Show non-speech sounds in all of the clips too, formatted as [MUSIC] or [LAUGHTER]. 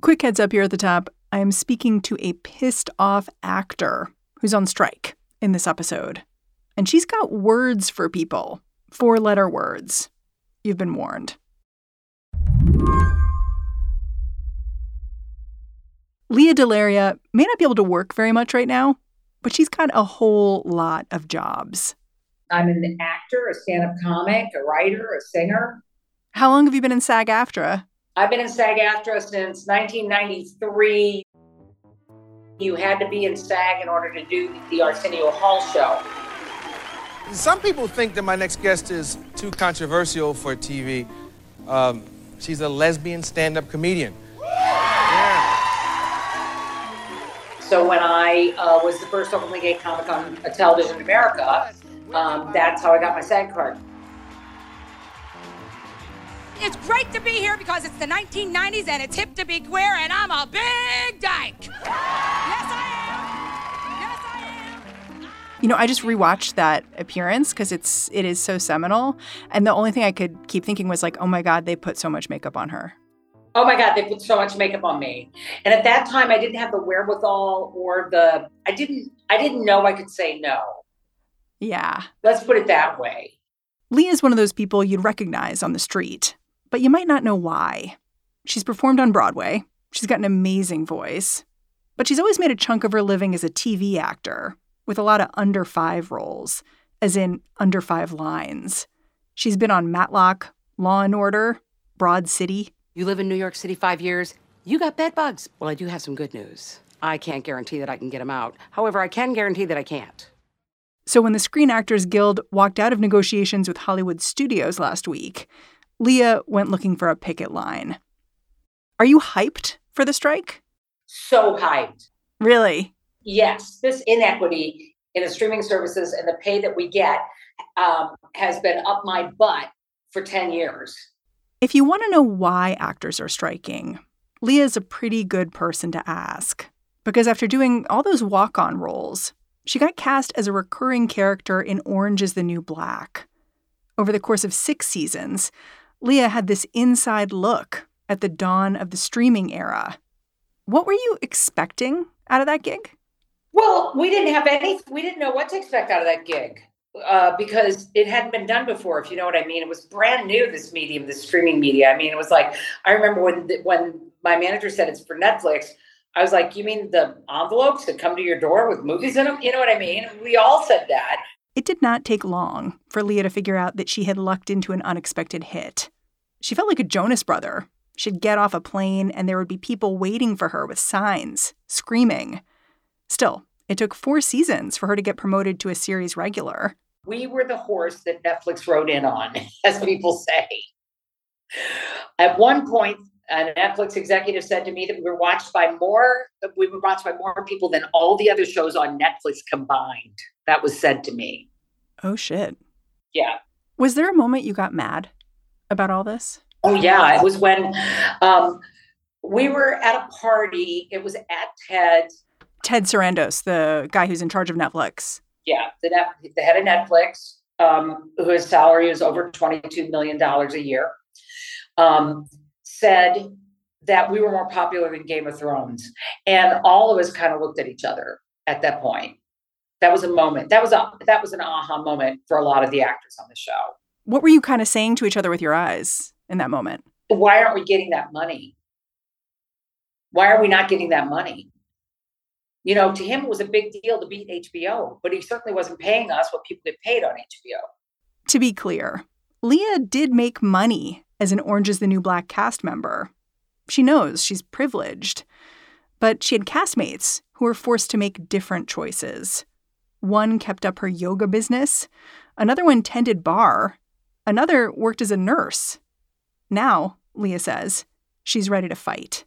Quick heads up here at the top. I am speaking to a pissed off actor who's on strike in this episode. And she's got words for people, four letter words. You've been warned. Lea DeLaria may not be able to work very much right now, but she's got a whole lot of jobs. I'm an actor, a stand up comic, a writer, a singer. How long have you been in SAG AFTRA? I've been in SAG AFTRA since 1993. You had to be in SAG in order to do the Arsenio Hall show. Some people think that my next guest is too controversial for TV. Um, she's a lesbian stand up comedian. Yeah. So when I uh, was the first openly gay comic on television in America, um, that's how I got my SAG card. It's great to be here because it's the 1990s and it's hip to be queer, and I'm a big dyke. Yes, I am. Yes, I am. You know, I just rewatched that appearance because it's it is so seminal, and the only thing I could keep thinking was like, oh my god, they put so much makeup on her. Oh my God, they put so much makeup on me. And at that time I didn't have the wherewithal or the I didn't I didn't know I could say no. Yeah. Let's put it that way. Lee is one of those people you'd recognize on the street, but you might not know why. She's performed on Broadway. She's got an amazing voice. But she's always made a chunk of her living as a TV actor, with a lot of under five roles, as in under five lines. She's been on Matlock, Law and Order, Broad City. You live in New York City five years, you got bed bugs. Well, I do have some good news. I can't guarantee that I can get them out. However, I can guarantee that I can't. So when the Screen Actors Guild walked out of negotiations with Hollywood studios last week, Lea went looking for a picket line. Are you hyped for the strike? So hyped. Really? Yes. This inequity in the streaming services and the pay that we get um, has been up my butt for 10 years. If you want to know why actors are striking, Lea is a pretty good person to ask. Because after doing all those walk on roles, she got cast as a recurring character in Orange is the New Black. Over the course of six seasons, Lea had this inside look at the dawn of the streaming era. What were you expecting out of that gig? Well, we didn't have any, we didn't know what to expect out of that gig uh, because it hadn't been done before, if you know what I mean. It was brand new, this medium, this streaming media. I mean, it was like, I remember when, when my manager said it's for Netflix, I was like, you mean the envelopes that come to your door with movies in them? You know what I mean? We all said that. It did not take long for Lea to figure out that she had lucked into an unexpected hit. She felt like a Jonas brother. She'd get off a plane and there would be people waiting for her with signs, screaming. Still, it took four seasons for her to get promoted to a series regular. We were the horse that Netflix rode in on, [LAUGHS] as people say. At one point, a Netflix executive said to me that we were watched by more we were watched by more people than all the other shows on Netflix combined. That was said to me. Oh shit. Yeah. Was there a moment you got mad about all this? Oh yeah, it was when um, we were at a party. It was at TED. Ted Sarandos, the guy who's in charge of Netflix. Yeah, the, net, the head of Netflix, um, whose salary is over twenty-two million dollars a year. Um, said that we were more popular than Game of Thrones. And all of us kind of looked at each other at that point. That was a moment. That was a that was an aha moment for a lot of the actors on the show. What were you kind of saying to each other with your eyes in that moment? Why aren't we getting that money? Why are we not getting that money? You know, to him it was a big deal to beat HBO, but he certainly wasn't paying us what people get paid on HBO. To be clear, Lea did make money as an Orange is the New Black cast member. She knows she's privileged. But she had castmates who were forced to make different choices. One kept up her yoga business, another one tended bar, another worked as a nurse. Now, Lea says, she's ready to fight.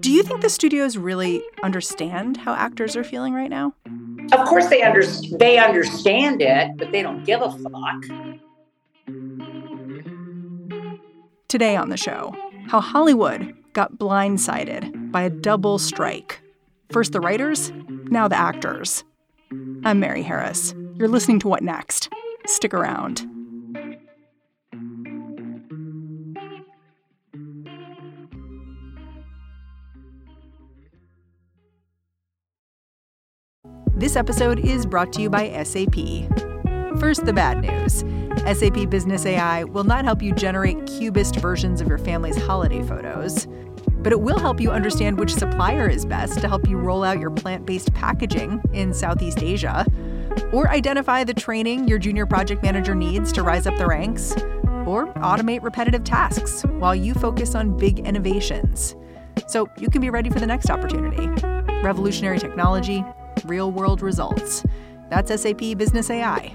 Do you think the studios really understand how actors are feeling right now? Of course, they under- they understand it, but they don't give a fuck. Today on the show, how Hollywood got blindsided by a double strike. First the writers, now the actors. I'm Mary Harris. You're listening to What Next? Stick around. This episode is brought to you by SAP. First, the bad news SAP Business AI will not help you generate cubist versions of your family's holiday photos, but it will help you understand which supplier is best to help you roll out your plant based packaging in Southeast Asia, or identify the training your junior project manager needs to rise up the ranks, or automate repetitive tasks while you focus on big innovations. So you can be ready for the next opportunity. Revolutionary technology real world results. That's SAP Business AI.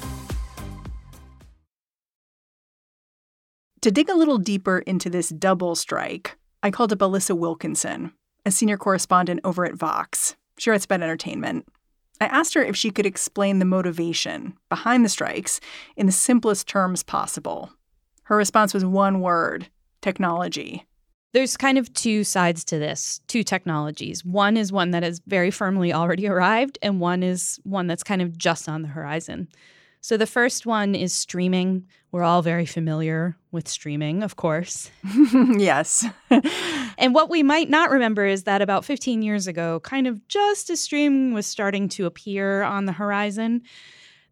To dig a little deeper into this double strike, I called up Alissa Wilkinson, a senior correspondent over at Vox. She writes about entertainment. I asked her if she could explain the motivation behind the strikes in the simplest terms possible. Her response was one word technology. There's kind of two sides to this, two technologies. One is one that has very firmly already arrived, and one is one that's kind of just on the horizon. So the first one is streaming. We're all very familiar with streaming, of course. [LAUGHS] yes. [LAUGHS] and what we might not remember is that about 15 years ago, kind of just as streaming was starting to appear on the horizon,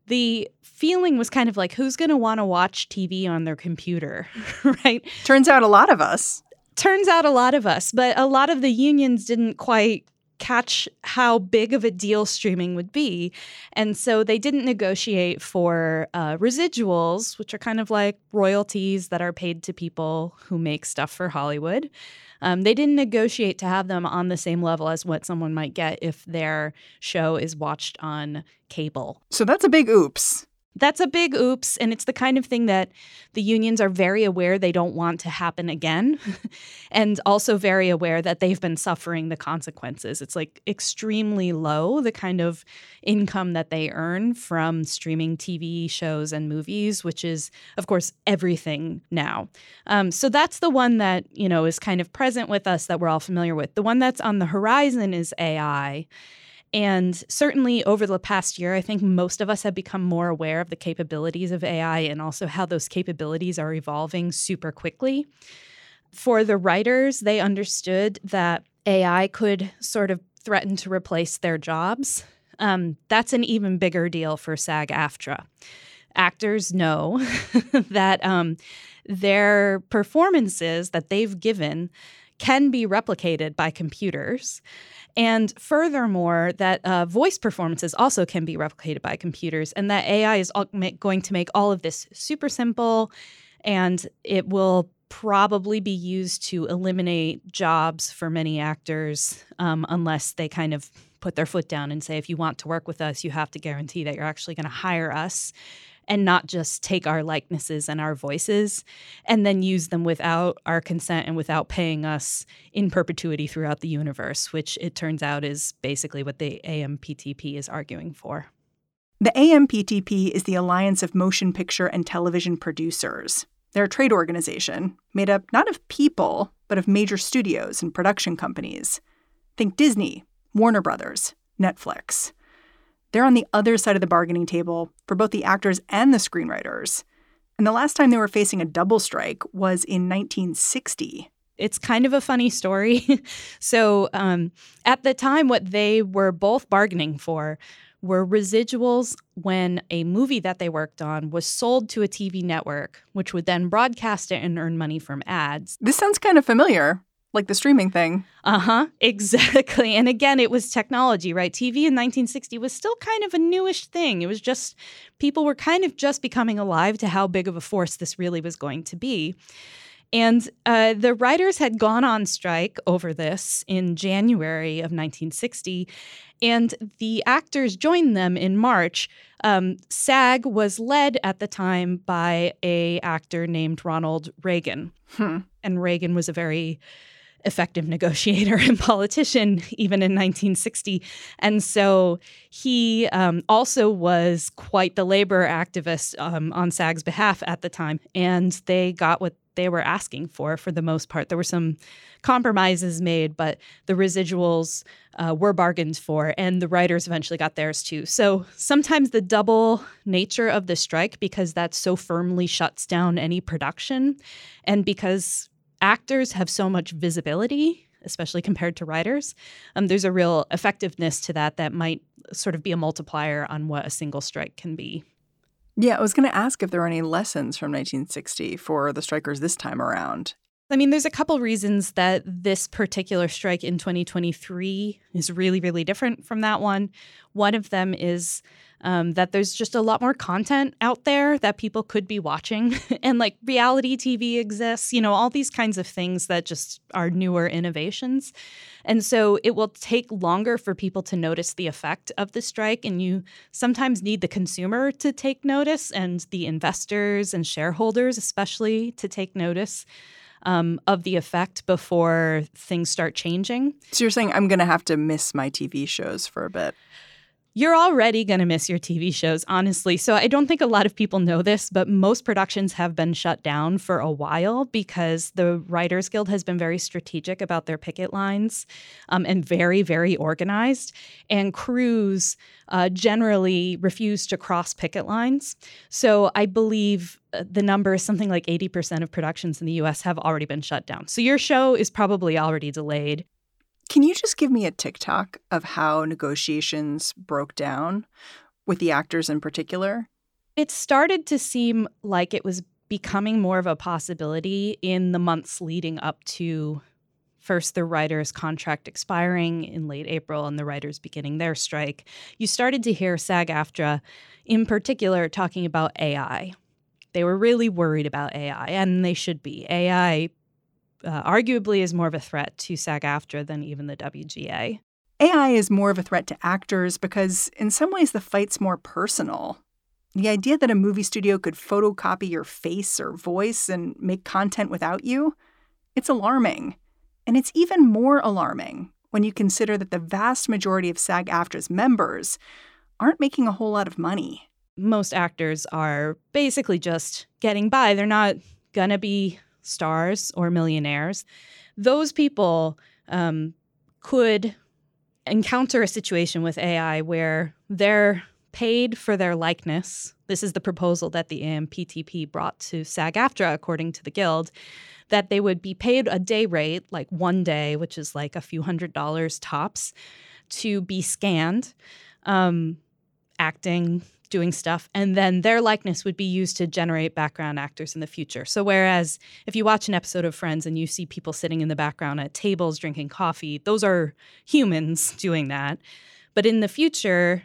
the feeling was kind of like who's going to want to watch TV on their computer, [LAUGHS] right? Turns out a lot of us. Turns out a lot of us, but a lot of the unions didn't quite catch how big of a deal streaming would be. And so they didn't negotiate for uh, residuals, which are kind of like royalties that are paid to people who make stuff for Hollywood. Um, they didn't negotiate to have them on the same level as what someone might get if their show is watched on cable. So that's a big oops. That's a big oops. And it's the kind of thing that the unions are very aware they don't want to happen again. [LAUGHS] and also very aware that they've been suffering the consequences. It's like extremely low, the kind of income that they earn from streaming TV shows and movies, which is, of course, everything now. Um, so that's the one that, you know, is kind of present with us that we're all familiar with. The one that's on the horizon is AI. And certainly over the past year, I think most of us have become more aware of the capabilities of AI and also how those capabilities are evolving super quickly. For the writers, they understood that AI could sort of threaten to replace their jobs. Um, that's an even bigger deal for SAG AFTRA. Actors know [LAUGHS] that um, their performances that they've given can be replicated by computers. And furthermore, that uh, voice performances also can be replicated by computers, and that AI is going to make all of this super simple, and it will probably be used to eliminate jobs for many actors um, unless they kind of put their foot down and say, if you want to work with us, you have to guarantee that you're actually going to hire us and not just take our likenesses and our voices and then use them without our consent and without paying us in perpetuity throughout the universe, which it turns out is basically what the AMPTP is arguing for. The AMPTP is the Alliance of Motion Picture and Television Producers. They're a trade organization made up not of people, but of major studios and production companies. Think Disney, Warner Brothers, Netflix. They're on the other side of the bargaining table for both the actors and the screenwriters. And the last time they were facing a double strike was in 1960. It's kind of a funny story. [LAUGHS] so, um, at the time, what they were both bargaining for were residuals when a movie that they worked on was sold to a TV network, which would then broadcast it and earn money from ads. This sounds kind of familiar, like the streaming thing. Uh huh, [LAUGHS] exactly. And again, it was technology, right? TV in 1960 was still kind of a newish thing. It was just people were kind of just becoming alive to how big of a force this really was going to be. And uh, the writers had gone on strike over this in January of 1960, and the actors joined them in March. Um, SAG was led at the time by a actor named Ronald Reagan, Hmm. and Reagan was a very effective negotiator [LAUGHS] and politician even in 1960 and so he um, also was quite the labor activist um, on sag's behalf at the time and they got what they were asking for for the most part. There were some compromises made but the residuals uh, were bargained for and the writers eventually got theirs too. So sometimes the double nature of the strike because that so firmly shuts down any production and because actors have so much visibility, especially compared to writers. Um, there's a real effectiveness to that that might sort of be a multiplier on what a single strike can be. Yeah, I was going to ask if there were any lessons from 1960 for the strikers this time around. I mean, there's a couple reasons that this particular strike in 2023 is really, really different from that one. One of them is um, that there's just a lot more content out there that people could be watching. [LAUGHS] and like reality TV exists, you know, all these kinds of things that just are newer innovations. And so it will take longer for people to notice the effect of the strike. And you sometimes need the consumer to take notice and the investors and shareholders, especially, to take notice. Um, of the effect before things start changing. So you're saying I'm going to have to miss my TV shows for a bit. You're already going to miss your TV shows, honestly. So I don't think a lot of people know this, but most productions have been shut down for a while because the Writers Guild has been very strategic about their picket lines um, and very, very organized. And crews uh, generally refuse to cross picket lines. So I believe Uh, the number is something like 80% of productions in the US have already been shut down. So your show is probably already delayed. Can you just give me a tick-tock of how negotiations broke down with the actors in particular? It started to seem like it was becoming more of a possibility in the months leading up to first the writers' contract expiring in late April and the writers beginning their strike. You started to hear SAG AFTRA, in particular, talking about AI. They were really worried about AI, and they should be. AI uh, arguably is more of a threat to SAG AFTRA than even the WGA. AI is more of a threat to actors because, in some ways, the fight's more personal. The idea that a movie studio could photocopy your face or voice and make content without you, it's alarming. And it's even more alarming when you consider that the vast majority of SAG AFTRA's members aren't making a whole lot of money. Most actors are basically just getting by. They're not to be stars or millionaires, those people um, could encounter a situation with AI where they're paid for their likeness. This is the proposal that the AMPTP brought to SAG AFTRA, according to the Guild, that they would be paid a day rate, like one day, which is like a few hundred dollars tops, to be scanned, um, acting, doing stuff, and then their likeness would be used to generate background actors in the future. So, whereas if you watch an episode of Friends and you see people sitting in the background at tables drinking coffee, those are humans [LAUGHS] doing that. But in the future,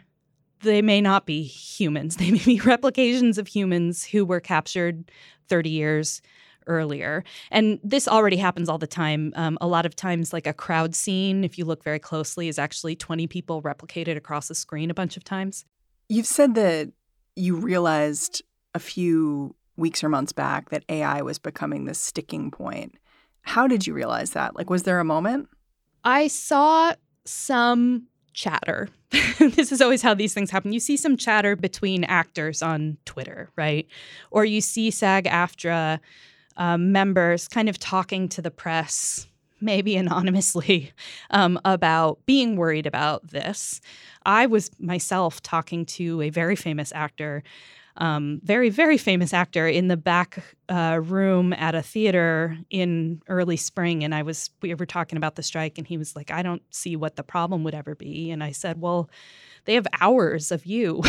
they may not be humans. [LAUGHS] They may be replications of humans who were captured 30 years earlier. And this already happens all the time. Um, a lot of times, like a crowd scene, if you look very closely, is actually 20 people replicated across the screen a bunch of times. You've said that you realized a few weeks or months back that AI was becoming this sticking point. How did you realize that? Like, was there a moment? I saw some chatter. [LAUGHS] this is always how these things happen. You see some chatter between actors on Twitter, right? Or you see SAG AFTRA um, members kind of talking to the press maybe anonymously, um, about being worried about this. I was myself talking to a very famous actor um, very, very famous actor in the back uh, room at a theater in early spring. And I was, we were talking about the strike, and he was like, I don't see what the problem would ever be. And I said, Well, they have hours of you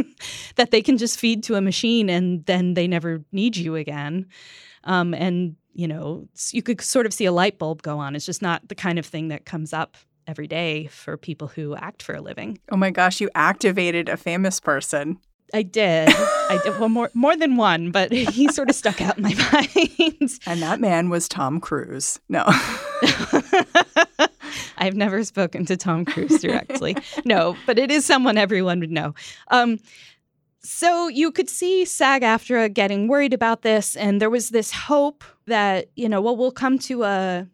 [LAUGHS] that they can just feed to a machine and then they never need you again. Um, and, you know, you could sort of see a light bulb go on. It's just not the kind of thing that comes up every day for people who act for a living. Oh my gosh, you activated a famous person. I did. I did well more more than one, but [LAUGHS] he sort of stuck out in my [LAUGHS] mind. And that man was Tom Cruise. No. [LAUGHS] I've never spoken to Tom Cruise directly. no, but it is someone everyone would know. Um, so you could see SAG AFTRA getting worried about this, and there was this hope that, you know, well, we'll come to a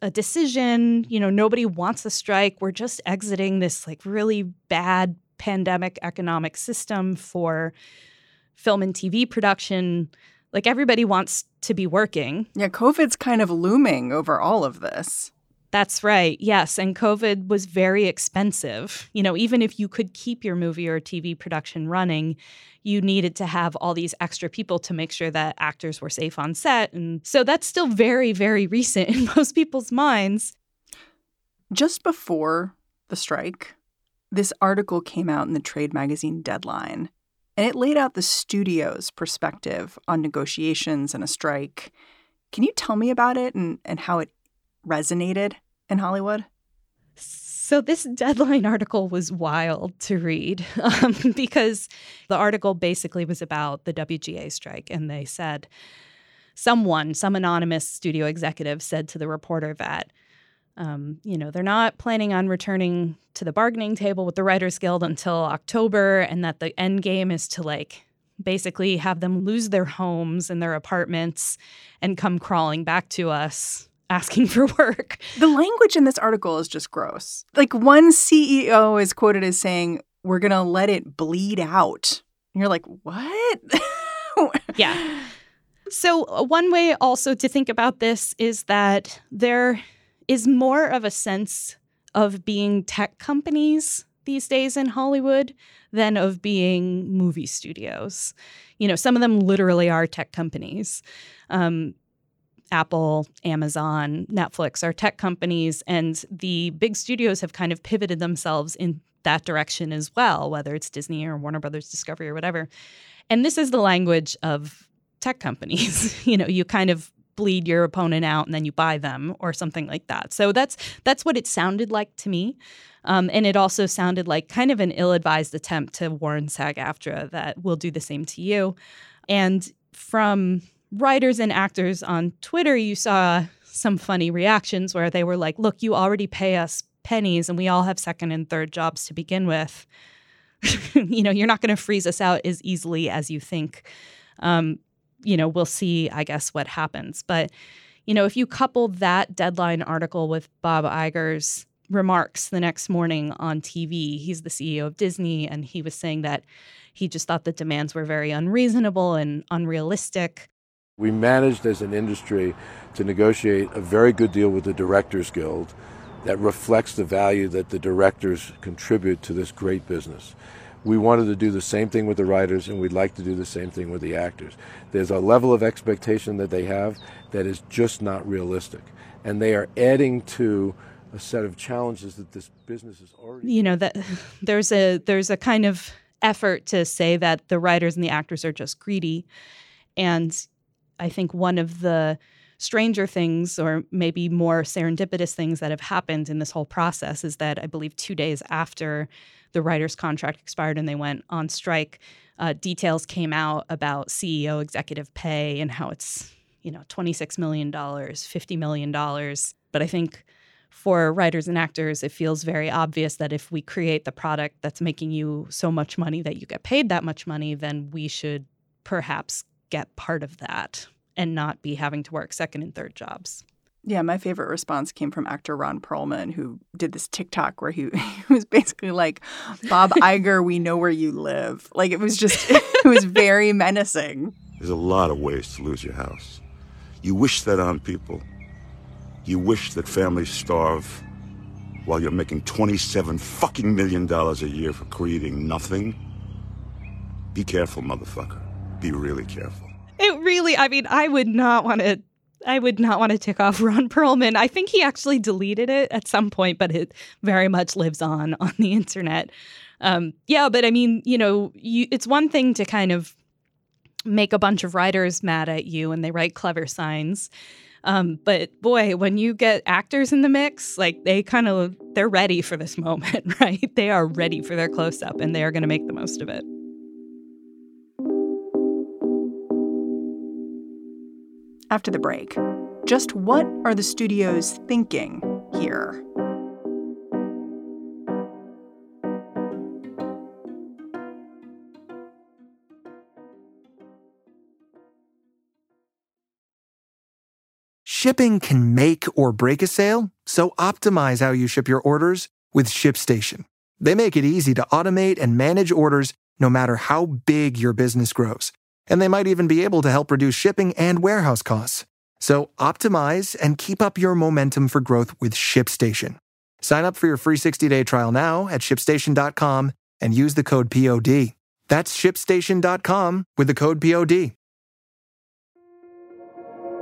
a decision. You know, nobody wants a strike. We're just exiting this like really bad pandemic economic system for film and TV production. Like everybody wants to be working. Yeah, COVID's kind of looming over all of this. That's right. Yes. And COVID was very expensive. You know, even if you could keep your movie or TV production running, you needed to have all these extra people to make sure that actors were safe on set. And so that's still very, very recent in [LAUGHS] most people's minds. Just before the strike, this article came out in the trade magazine Deadline, and it laid out the studio's perspective on negotiations and a strike. Can you tell me about it and, and how it resonated in Hollywood? So, this deadline [LAUGHS] article was wild to read [LAUGHS] um, because the article basically was about the WGA strike. And they said, someone, some anonymous studio executive said to the reporter that, um, you know, they're not planning on returning to the bargaining table with the Writers Guild until October, and that the end game is to like basically have them lose their homes and their apartments and come crawling back to us asking for [LAUGHS] work. The language in this article is just gross. Like one CEO is quoted as saying, We're going to let it bleed out. And you're like, What? [LAUGHS] yeah. So, uh, one way also to think about this is that there is more of a sense of being tech companies these days in Hollywood than of being movie studios. You know, some of them literally are tech companies. Um, Apple, Amazon, Netflix are tech companies, and the big studios have kind of pivoted themselves in that direction as well, whether it's Disney or Warner Brothers Discovery or whatever. And this is the language of tech companies. [LAUGHS] you know, you kind of bleed your opponent out and then you buy them or something like that. So that's that's what it sounded like to me. Um, and it also sounded like kind of an ill-advised attempt to warn SAG-AFTRA that we'll do the same to you. And from writers and actors on Twitter, you saw some funny reactions where they were like, look, you already pay us pennies and we all have second and third jobs to begin with. [LAUGHS] you know, you're not going to freeze us out as easily as you think. Um, you know, we'll see, I guess, what happens. But, you know, if you couple that deadline article with Bob Iger's remarks the next morning on TV, he's the CEO of Disney, and he was saying that he just thought the demands were very unreasonable and unrealistic. We managed as an industry to negotiate a very good deal with the Directors Guild that reflects the value that the directors contribute to this great business. We wanted to do the same thing with the writers, and we'd like to do the same thing with the actors. There's a level of expectation that they have that is just not realistic. And they are adding to a set of challenges that this business is already you know that [LAUGHS] there's a there's a kind of effort to say that the writers and the actors are just greedy and I think one of the stranger things, or maybe more serendipitous things that have happened in this whole process, is that I believe two days after the writer's contract expired and they went on strike, uh, details came out about CEO executive pay and how it's, you know, $26 million, $50 million. But I think for writers and actors, it feels very obvious that if we create the product that's making you so much money that you get paid that much money, then we should perhaps get part of that and not be having to work second and third jobs. Yeah, my favorite response came from actor Ron Perlman, who did this TikTok where he, [LAUGHS] he was basically like, Bob [LAUGHS] Iger, we know where you live. Like it was just, [LAUGHS] it was very menacing. There's a lot of ways to lose your house. You wish that on people. You wish that families starve while you're making 27 fucking million dollars a year for creating nothing Be careful, motherfucker. Be really careful. It really, I mean, I would not want to. I would not want to tick off [LAUGHS] Ron Perlman. I think he actually deleted it at some point, but it very much lives on [LAUGHS] on the internet. Um, yeah, but I mean, you know, you, it's one thing to kind of make a bunch of writers mad at you and they write clever signs. Um, but boy, when you get actors in the mix, like they kind of they're ready for this [LAUGHS] moment, right? They are ready for their close up and they are going to make the most of it. After the break, just what are the studios thinking here? Shipping can make or break a sale, so optimize how you ship your orders with ShipStation. They make it easy to automate and manage orders no matter how big your business grows. And they might even be able to help reduce shipping and warehouse costs. So optimize and keep up your momentum for growth with ShipStation. Sign up for your free 60-day trial now at shipstation.com and use the code POD. That's shipstation.com with the code POD.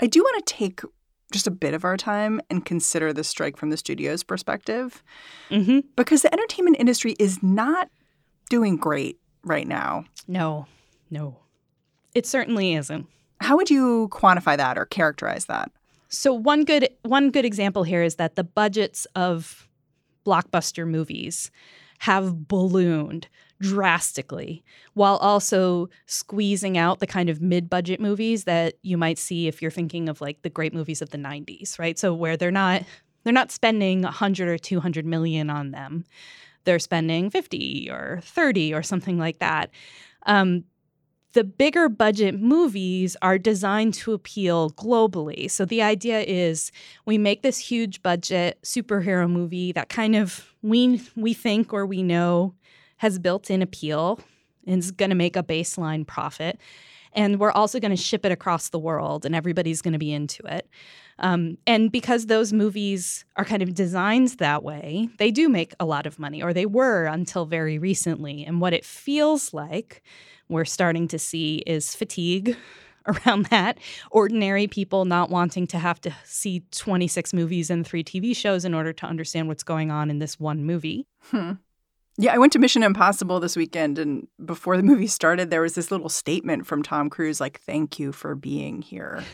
I do want to take just a bit of our time and consider the strike from the studio's perspective mm-hmm. because the entertainment industry is not doing great right now. No, no, it certainly isn't. How would you quantify that or characterize that? So one good one good example here is that the budgets of blockbuster movies have ballooned drastically while also squeezing out the kind of mid-budget movies that you might see if you're thinking of like the great movies of the 90s, right? So where they're not they're not spending 100 or 200 million on them. They're spending 50 or 30 or something like that. Um, the bigger budget movies are designed to appeal globally. So the idea is we make this huge budget superhero movie that kind of we we think or we know has built-in appeal and is going to make a baseline profit. And we're also going to ship it across the world, and everybody's going to be into it. Um, and because those movies are kind of designed that way, they do make a lot of money, or they were until very recently. And what it feels like we're starting to see is fatigue [LAUGHS] around that. Ordinary people not wanting to have to see 26 movies and three TV shows in order to understand what's going on in this one movie. Hmm. Yeah, I went to Mission Impossible this weekend, and before the movie started, there was this little statement from Tom Cruise like, Thank you for being here.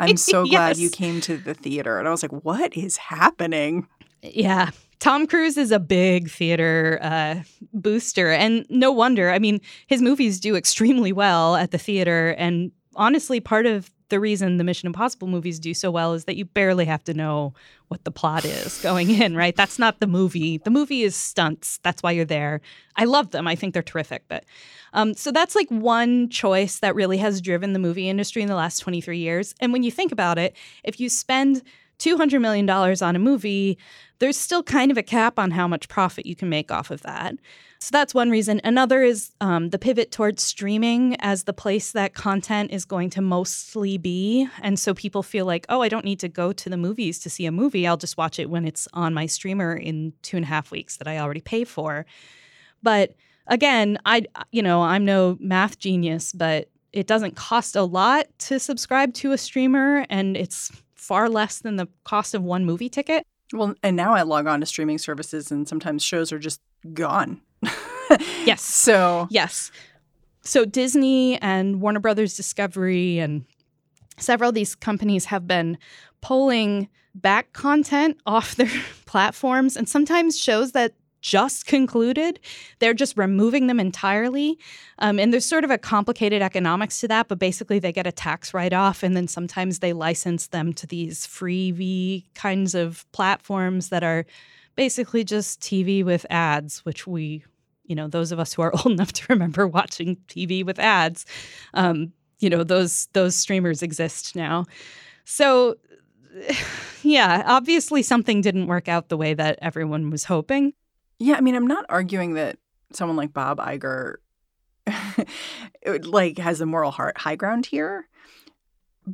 I'm [LAUGHS] so glad Yes. you came to the theater. And I was like, What is happening? Yeah. Tom Cruise is a big theater uh, booster, and no wonder. I mean, his movies do extremely well at the theater, and honestly, part of the reason the Mission Impossible movies do so well is that you barely have to know what the plot is going in, right? That's not the movie. The movie is stunts. That's why you're there. I love them. I think they're terrific. But um, so that's like one choice that really has driven the movie industry in the last 23 years. And when you think about it, if you spend $200 million on a movie, there's still kind of a cap on how much profit you can make off of that. So that's one reason. Another is um, the pivot towards streaming as the place that content is going to mostly be. And so people feel like, oh, I don't need to go to the movies to see a movie. I'll just watch it when it's on my streamer in two and a half weeks that I already pay for. But again, I you know, I'm no math genius, but it doesn't cost a lot to subscribe to a streamer and it's far less than the cost of one movie ticket. Well, and now I log on to streaming services, and sometimes shows are just gone. [LAUGHS] Yes. So, Yes. So Disney and Warner Brothers Discovery and several of these companies have been pulling back content [LAUGHS] off their platforms and sometimes shows that just concluded. They're just removing them entirely. Um, and there's sort of a complicated economics to that, but basically they get a tax write off and then sometimes they license them to these freebie kinds of platforms that are basically just TV with ads, which we, you know, those of us who are [LAUGHS] old enough to remember watching TV with ads, um, you know, those those streamers exist now. So [SIGHS] yeah, obviously something didn't work out the way that everyone was hoping. Yeah, I mean, I'm not arguing that someone like Bob Iger [LAUGHS] like has a moral heart high ground here.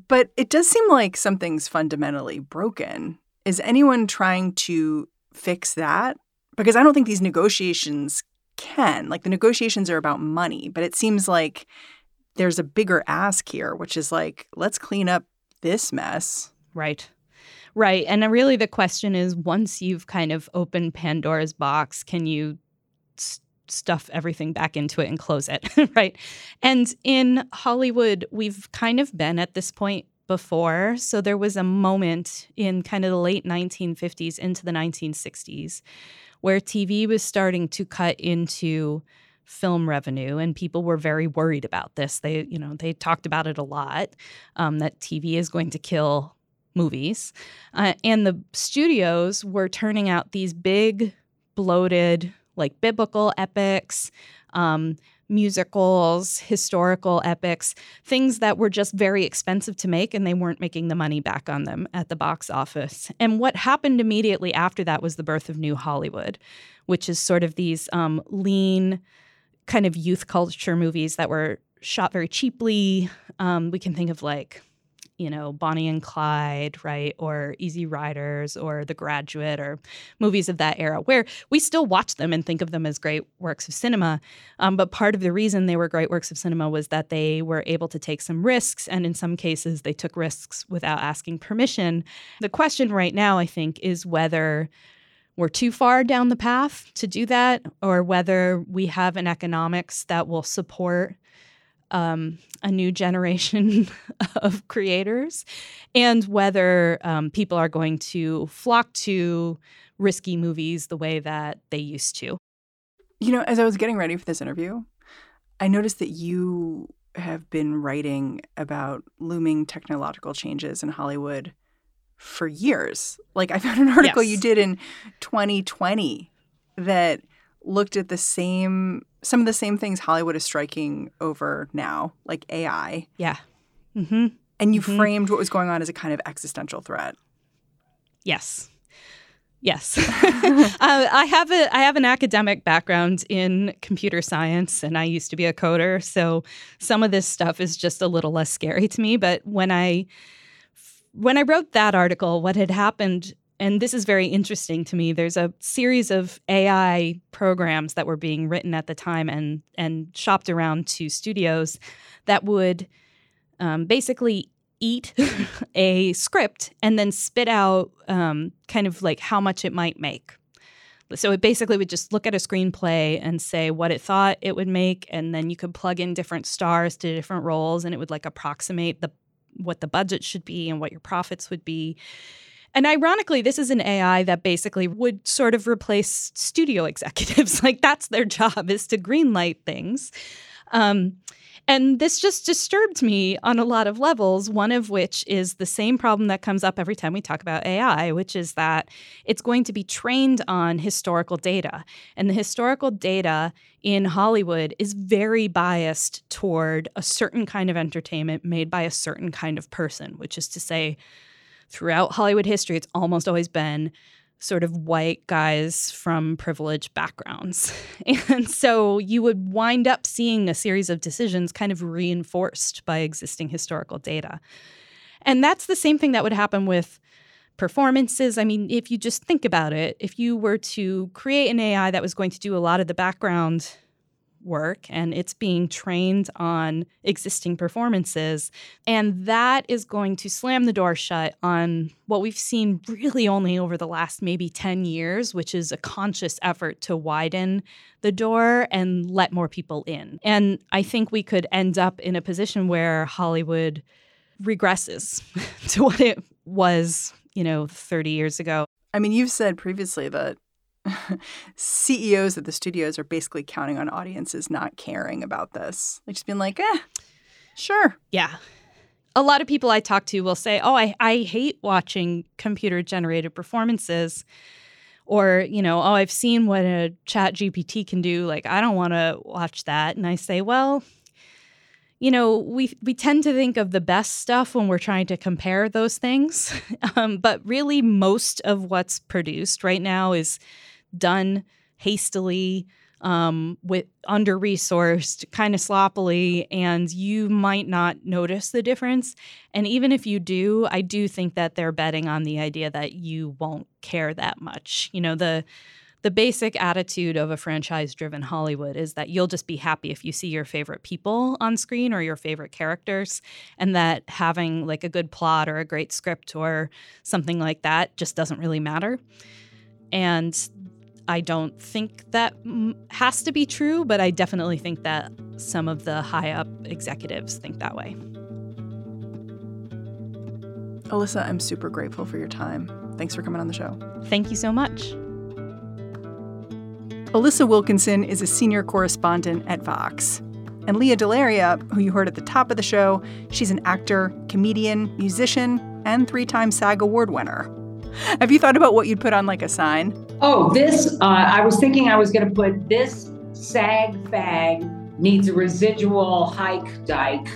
But it does seem like something's fundamentally broken. Is anyone trying to fix that? Because I don't think these negotiations can. Like the negotiations are about money, but it seems like there's a bigger ask here, which is like, let's clean up this mess. Right. Right. And really, the question is once you've kind of opened Pandora's box, can you st- stuff everything back into it and close it? [LAUGHS] right. And in Hollywood, we've kind of been at this point before. So there was a moment in kind of the late 1950s into the 1960s where TV was starting to cut into film revenue and people were very worried about this they you know they talked about it a lot um, that tv is going to kill movies. Uh, and the studios were turning out these big, bloated, like biblical epics, um, musicals, historical epics, things that were just very expensive to make and they weren't making the money back on them at the box office. And what happened immediately after that was the birth of New Hollywood, which is sort of these um, lean, kind of youth culture movies that were shot very cheaply. Um, we can think of like you know, Bonnie and Clyde, right? Or Easy Riders or The Graduate or movies of that era, where we still watch them and think of them as great works of cinema. Um, but part of the reason they were great works of cinema was that they were able to take some risks. And in some cases, they took risks without asking permission. The question right now, I think, is whether we're too far down the path to do that or whether we have an economics that will support um, a new generation [LAUGHS] of creators and whether um, people are going to flock to risky movies the way that they used to. You know, as I was getting ready for this interview, I noticed that you have been writing about looming technological changes in Hollywood for years. Like, I found an article yes. you did in 2020 that looked at the same some of the same things Hollywood is striking over now, like AI. Yeah. Mm-hmm. And you mm-hmm. framed what was going on as a kind of existential threat. Yes. Yes, [LAUGHS] uh, I have a I have an academic background in computer science, and I used to be a coder, so some of this stuff is just a little less scary to me. But when I when I wrote that article, what had happened and this is very interesting to me. There's a series of AI programs that were being written at the time and and shopped around to studios that would um, basically eat [LAUGHS] a script and then spit out um, kind of like how much it might make. So it basically would just look at a screenplay and say what it thought it would make, and then you could plug in different stars to different roles, and it would like approximate the what the budget should be and what your profits would be. And ironically, this is an AI that basically would sort of replace studio [LAUGHS] executives. like that's their job is to greenlight things. Um, and this just disturbed me on a lot of levels, one of which is the same problem that comes up every time we talk about AI, which is that it's going to be trained on historical data. And the historical data in Hollywood is very biased toward a certain kind of entertainment made by a certain kind of person, which is to say, throughout Hollywood history, it's almost always been sort of white guys from privileged backgrounds. [LAUGHS] And so you would wind up seeing a series of decisions kind of reinforced by existing historical data. And that's the same thing that would happen with performances. I mean, if you just think about it, if you were to create an AI that was going to do a lot of the background work and it's being trained on existing performances. And that is going to slam the door shut on what we've seen really only over the last maybe 10 years, which is a conscious effort to widen the door and let more people in. And I think we could end up in a position where Hollywood regresses [LAUGHS] to what it was, you know, 30 years ago. I mean, you've said previously that CEOs of the studios are basically counting on audiences not caring about this. Like just being like, eh, sure. Yeah. A lot of people I talk to will say, oh, I, I hate watching computer generated performances. Or, you know, oh, I've seen what a ChatGPT can do. Like, I don't want to watch that. And I say, well, you know, we we tend to think of the best stuff when we're trying to compare those things, [LAUGHS] um, but really most of what's produced right now is done hastily, um, with under resourced, kind of sloppily, and you might not notice the difference. And even if you do, I do think that they're betting on the idea that you won't care that much. You know, the the basic attitude of a franchise driven Hollywood is that you'll just be happy if you see your favorite people on screen or your favorite characters, and that having like a good plot or a great script or something like that just doesn't really matter. And I don't think that has to be true, but I definitely think that some of the high up executives think that way. Alissa, I'm super grateful for your time. Thanks for coming on the show. Thank you so much. Alissa Wilkinson is a senior correspondent at Vox. And Lea DeLaria, who you heard at the top of the show, she's an actor, comedian, musician, and three time SAG Award winner. Have you thought about what you'd put on like a sign? Oh, this, uh, I was thinking I was going to put this SAG fag needs a residual hike dike.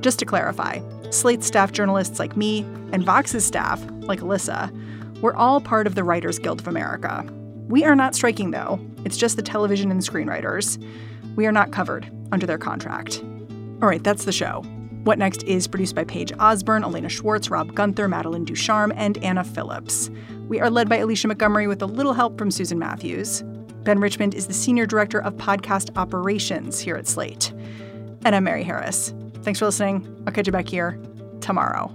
Just to clarify, Slate staff journalists like me and Vox's staff, like Alissa, we're all part of the Writers Guild of America. We are not striking, though. It's just the television and screenwriters. We are not covered under their contract. All right, that's the show. What Next is produced by Paige Osborne, Elena Schwartz, Rob Gunther, Madeline Ducharme, and Anna Phillips. We are led by Alicia Montgomery with a little help from Susan Matthews. Ben Richmond is the Senior Director of Podcast Operations here at Slate. And I'm Mary Harris. Thanks for listening. I'll catch you back here tomorrow.